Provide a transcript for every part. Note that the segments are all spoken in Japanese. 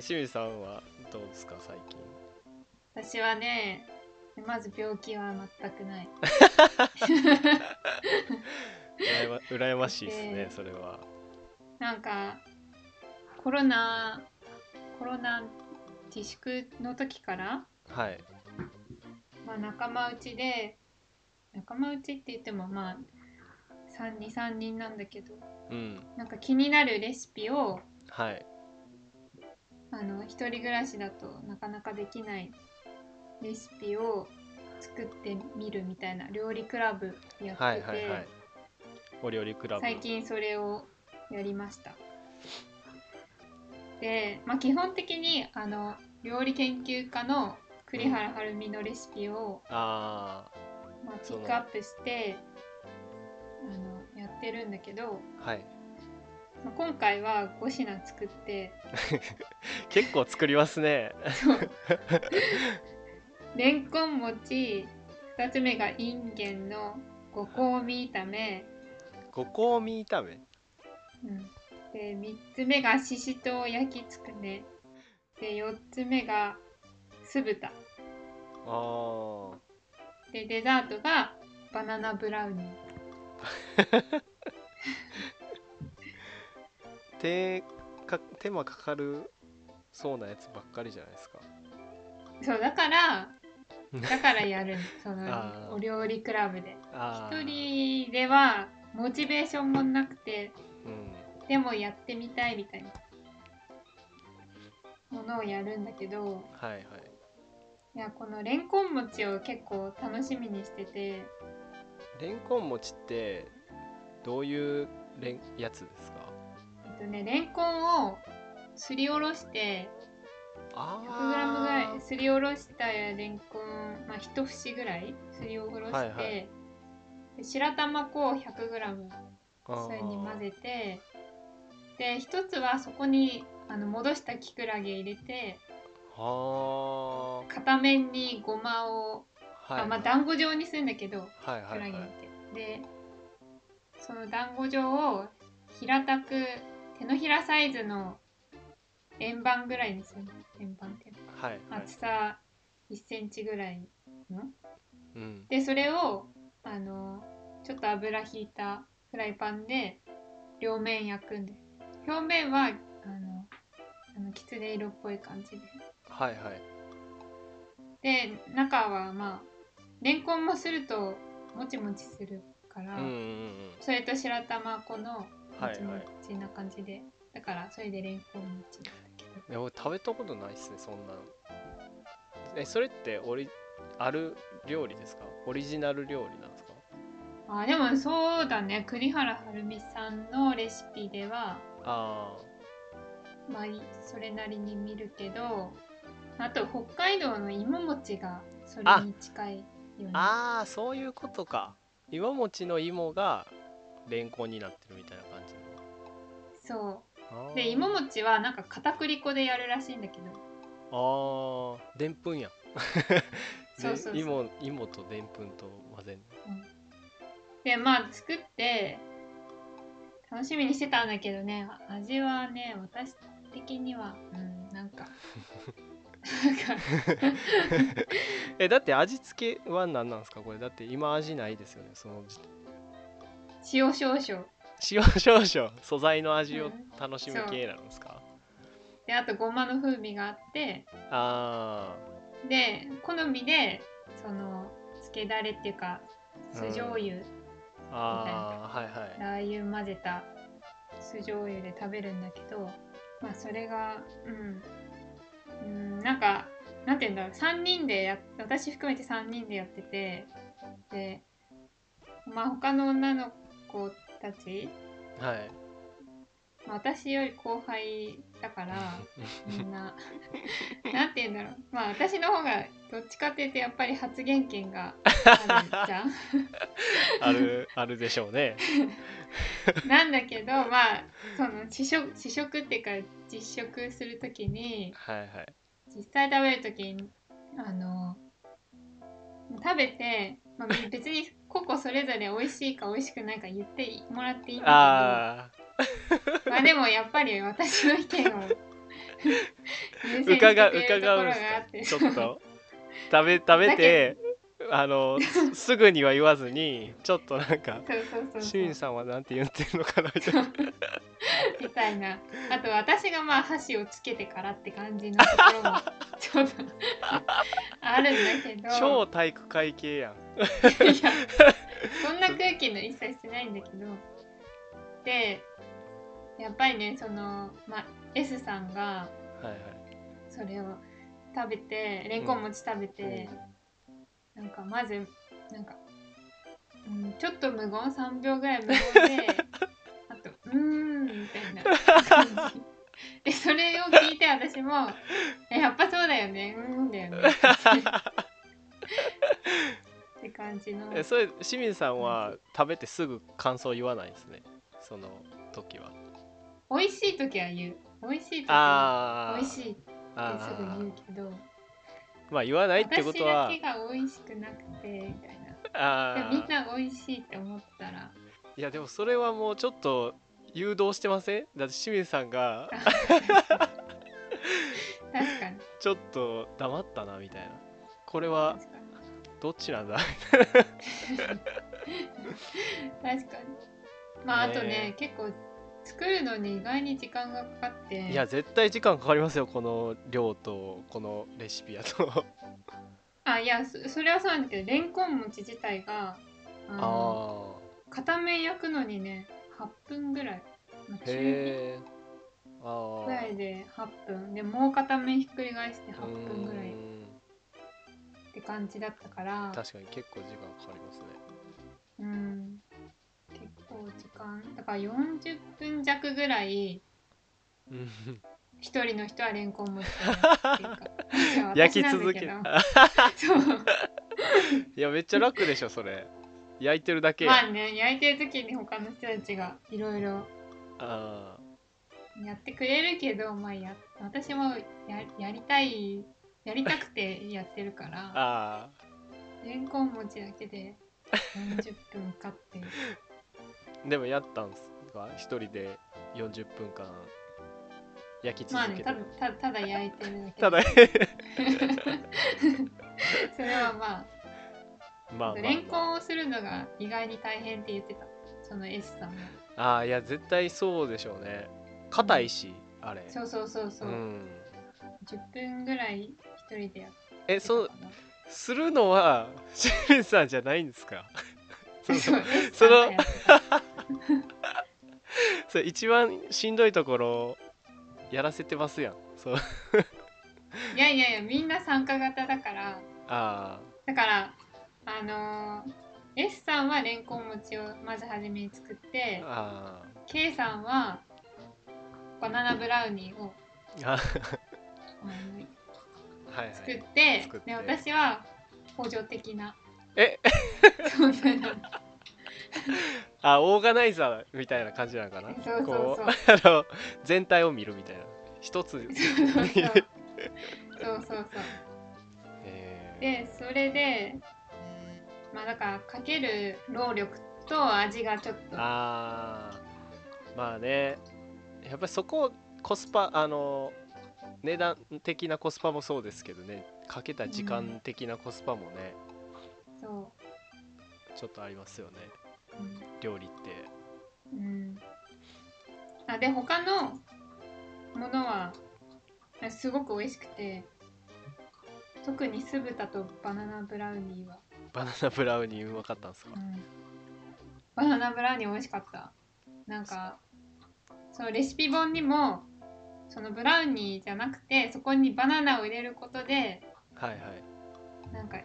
清水さんはどうですか最近？私はねまず病気は全くない。羨ま羨ましいですねでそれは。なんかコロナコロナ自粛の時から、はい。まあ、仲間内で仲間内って言ってもまあ323人なんだけどうん。なんか気になるレシピをはいあの一人暮らしだとなかなかできないレシピを作ってみるみたいな料理クラブやってて、はいはいはい。お料理クラブ。最近それをやりました。で、まあ、基本的にあの料理研究家の栗原はるみのレシピを、あまあ、ピックアップしてあのやってるんだけど、あはいまあ、今回は5品作って。結構作りますね。レンコン餅2つ目がインゲンの五香味炒め、五香味炒め？うん、で3つ目がししとう焼きつくね。で4つ目が酢豚。あー。でデザートがバナナブラウニー 手か手間かかるそうなやつばっかりじゃないですか。そうだから だからやるの。そのお料理クラブで。一人ではモチベーションもなくてうん。でもやってみたいみたいな。ものをやるんだけどはいはい。いやこのレンコン餅を結構楽しみにしてて。レンコン餅ってどういうレンやつですか？とねレンコンをすりおろしてあ 100g ぐらいすりおろしたレンコン、まあ、一節ぐらいすりおろして、はいはい。で白玉粉を 100g あー。それに混ぜてで一つはそこにあの戻したきくらげ入れては片面にごまを、あはい。あまあ団子状にするんだけどはいきくらげ入れはいはいて、でその団子状を平たく手のひらサイズの円盤ぐらいにするの。円盤っていうの。はいはい。厚さ1センチぐらいの。うん。でそれをあのちょっと油ひいたフライパンで両面焼くんで。す表面はあのあのきつね色っぽい感じで。はいはい。で中はまあレンコンもするともちもちするから、うんうんうん。それと白玉粉のもちもはいはい。ちな感じで、だからそれでレンコン餅なんだけど。いや俺食べたことないっすねそんなの。えそれってオリある料理ですか？オリジナル料理なんですか？あでもそうだね。栗原はるみさんのレシピではあまあいそれなりに見るけどあと北海道の芋餅がそれに近いよーね。あーそういうことか。芋餅の芋がレンコンになってるみたいな感じそう。で芋餅はなんか片栗粉でやるらしいんだけど。あーでんぷんや。ん そうそうそう。で芋芋とでんぷんと混ぜんの。でまあ作って楽しみにしてたんだけどね。味はね私的にはうんなんか。なんかえだって味付けは何なんですか？これだって今味ないですよねその塩少々塩少々素材の味をうん楽しむ系なんですか、であとごまの風味があってあで好みでそのつけだれっていうか酢醤油、ーあーはいはい。ラー油混ぜた酢醤油で食べるんだけどまあそれがうん、うん、なんかなんて言うんだろう3人でや私含めて3人でやっててでまあ他の女の子たち、はい。まあ、私より後輩だから みんな。なんて言うんだろう。まあ私の方がどっちかっていうとやっぱり発言権があるじゃん。あるあるでしょうね。なんだけどまあその試食試食っていうか実食するときにはいはい。実際食べるときにあの食べて、まあ、別に個々それぞれ美味しいか美味しくないか言ってもらっていいんだあけど。まあでもやっぱり私の意見を。伺う伺うちょっと。食べ食べてあのすすぐには言わずにちょっとなんかそうそうそう清そう。水さんはなんて言ってるのかなみたいな。みたいな。あと私がまあ箸をつけてからって感じのところも ちょっとあるんだけど。超体育会系やん。いやそんな空気の一切してないんだけど。でやっぱりねその、まあ、S さんがはいはい。それを食べてレンコン餅食べて、なんかまずなんか、うん、ちょっと無言3秒ぐらい無言で あと「うーん」みたいな。感 じでそれを聞いて私も「えやっぱそうだよねうーんだよね」って感じの。えそれ清水さんは食べてすぐ感想言わないんですね？その時は。美味しい時は言う。美味しい時は美味しいってあすぐ言うーけどまあ言わないってことは。私だけが美味しくなくてみたいな。であもみんーな美味しいって思ったら。いやでもそれはもうちょっと誘導してません？だって清水さんが。確かに。ちょっと黙ったなみたいな。これはどっちなんだ？確かに。まああねとね結構作るのに意外に時間がかかって。いや絶対時間かかりますよこの量とこのレシピやと。あいやそそれはそうなんだけどレンコン餅自体があ片面焼くのにね8分ぐらい、まああ中火へえあぐらいで8分。でもう片面ひっくり返してあ8分ぐらいって感じだったから。確かに結構時間かかりますね間？だから40分弱ぐらいうん。一人の人はレンコン餅を 焼き続けけど。あそういやめっちゃ楽でしょそれ。焼いてるだけ。や、まあね焼いてる時に他の人たちがいろいろあやってくれるけどまあや私もややりたいやりたくてやってるかーら。あレンコン餅だけで40分かって。ーでもやったんすか？一人で40分間。焼きまあ続けて、ねただたただ焼いてるだけ。ただ。それはまあ。まあまあ、レンコンをするのが意外に大変って言ってた。その S さん。もああいや絶対そうでしょうね。硬いし、あれ。そうそうそうそう、ん、10分ぐらい一人でやってたえそうかなするのは清水さんじゃないんですか？そ のそう S そのさんがやってた それ一番しんどいところやらせてますやん。そう。いやいやいやみんな参加型だから。あだからあのー S さんはレンコン餅をまず初めに作ってー。あ K さんはバナナブラウニーを作って,、で私は補助的な。え？存在なの あオーガナイザーみたいな感じなのかな？そうこうあの全体を見るみたいな。一つ。そうそうそう。えー。でそれでまあだからかける労力と味がちょっと。あー。まあね。やっぱりそこコスパあの値段的なコスパもそうですけどね。かけた時間的なコスパもね、そちょっとありますよね。う、うん料理って。うん、あで他のものはあすごく美味しくて特に酢豚とバナナブラウニーは、バナナブラウニーうまかったんですか？うん、バナナブラウニー美味しかった。なんかそのレシピ本にもそのブラウニーじゃなくてそこにバナナを入れることではいはい。なんか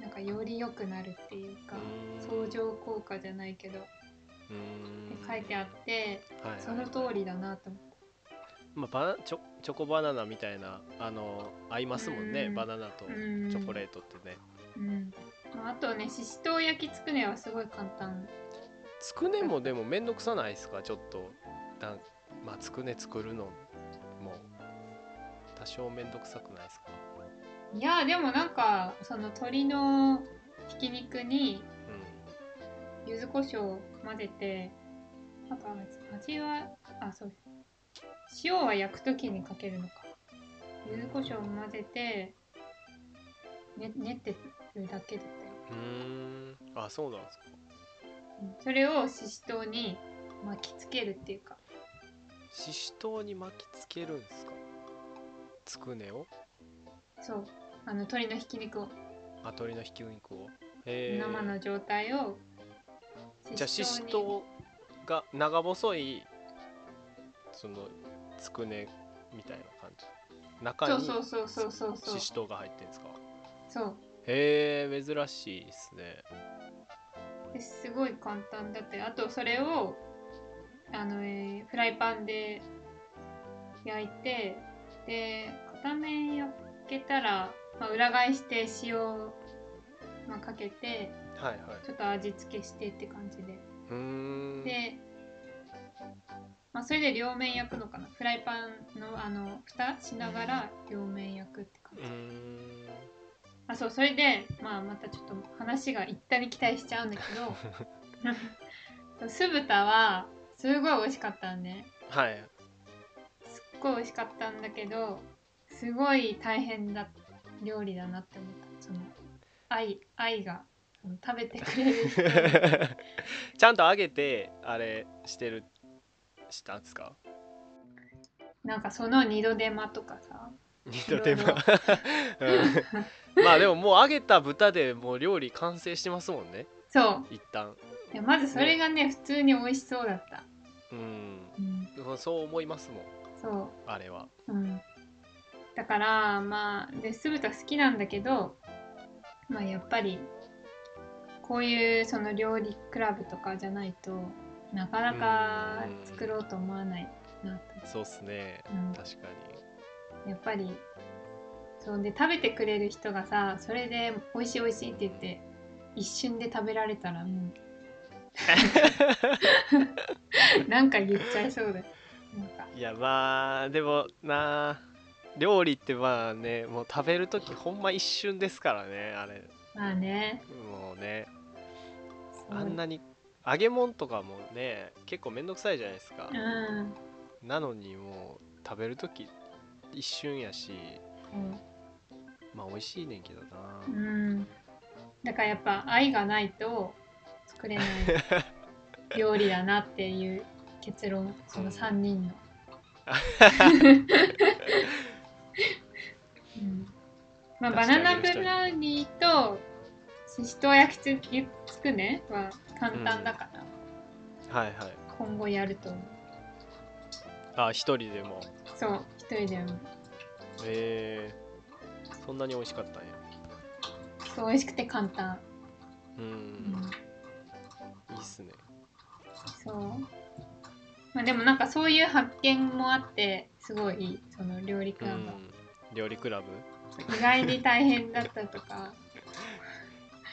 なんかより良くなるっていうか相乗効果じゃないけどって書いてあってはいはいその通りだなと思って。まあ、バナチョチョコバナナみたいなあの合いますもんねうん。バナナとうん。チョコレートってね。うん、あとねししとう焼きつくねはすごい簡単。つくねもでもめんどくさないですか？ちょっとなんまあつくね作るのも多少めんどくさくないですか？いやでもなんかその鶏のひき肉にう柚子胡椒を混ぜてあとは味はあそう塩は焼くときにかけるのか。柚子胡椒を混ぜて、ね、練ってるだけだったよ、うーん。あそうなんですか。うん。それをししとうに巻きつけるっていうか。ししとうに巻きつけるんですか。つくねを？そう。あの鶏のひき肉を。あ鶏のひき肉を。へえ生の状態をじゃあししに。とうが長細いそのつくねみたいな感じ。中にそうそうそうそうそうそう。ししとうが入ってるんですか？そう。へえ珍しいですね。ですごい簡単。だってあとそれをあの、えーフライパンで焼いてで片面焼けたら、まあ、裏返して塩、まあ、かけてはいはい。ちょっと味付けしてって感じで。で、まあ、それで両面焼くのかな。フライパンのあの蓋しながら両面焼くって感じ。あそうそれで、まあ、またちょっと話が行ったり来たりしちゃうんだけど 酢豚はすごい美味しかったんねはい。すっごい美味しかったんだけどすごい大変だ料理だなって思った。その愛愛が食べてくれる。人 ちゃんと揚げてあれしてるしたんですか？なんかその二度手間とかさ。二度手間？うん。まあでももう揚げた豚でもう料理完成してますもんね。そう。一旦。いやまずそれがね普通に美味しそうだった、うん。うん、そう思いますもん。そあれは。う、うん、だからまあで酢豚好きなんだけどまあやっぱりこういうその料理クラブとかじゃないとなかなかうん作ろうと思わないなと、そうっすね。うん、確かやっぱりそうで食べてくれる人がさそれで美味しい美味しいって言って一瞬で食べられたらもう なんか言っちゃいそうだよ。なんか。にいやまあでもなあ料理ってまあねもう食べる時ほんま一瞬ですからねあれ。まあね。もうね。あんなに揚げ物とかもね結構めんどくさいじゃないですか。うん。なのにもう食べる時一瞬やし。まあ美味しいねんけどな。うん、うん、だからやっぱ愛がないと作れない 料理だなっていう結論その3人の、まあバナナブラウニーとししとう焼きつつくね？は簡単だから、はいはい。今後やると思う。あ一人でも。そう一人でも。え。ー、そんなに美味しかったんや。そう美味しくて簡単、ううん。んいいっすね。そう。まあでもなんかそういう発見もあってすごい。その料理クラブは、うん。料理クラブ？意外に大変だったとか。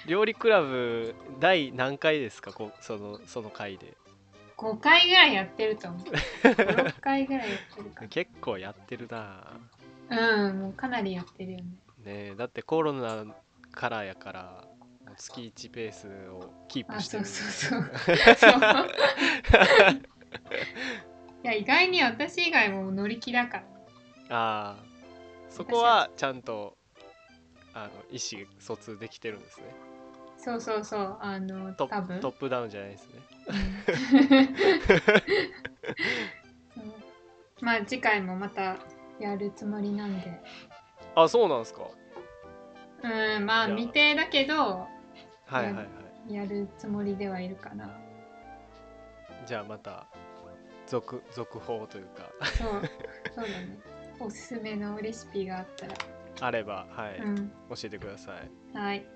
料理クラブ第何回ですか？こそのその回で。5回ぐらいやってると思う。56回ぐらいやってるか結構やってるな。なうんもうかなりやってるよね。ねえだってコロナからやから月1ペースをキープあしてそうるそうそう。そう。いや意外に私以外も乗り気だから。ああそこはちゃんとあの意思疎通できてるんですね。そうそうそう。あのト多分。トップダウンじゃないですね。まあ次回もまたやるつもりなんで。あそうなんですか。うんまあ未定だけどはいはいはい。やるつもりではいるかな。じゃあまた続続報というか。そう。そうだねおすすめのレシピがあったら。あればはい、うん。教えてください。はい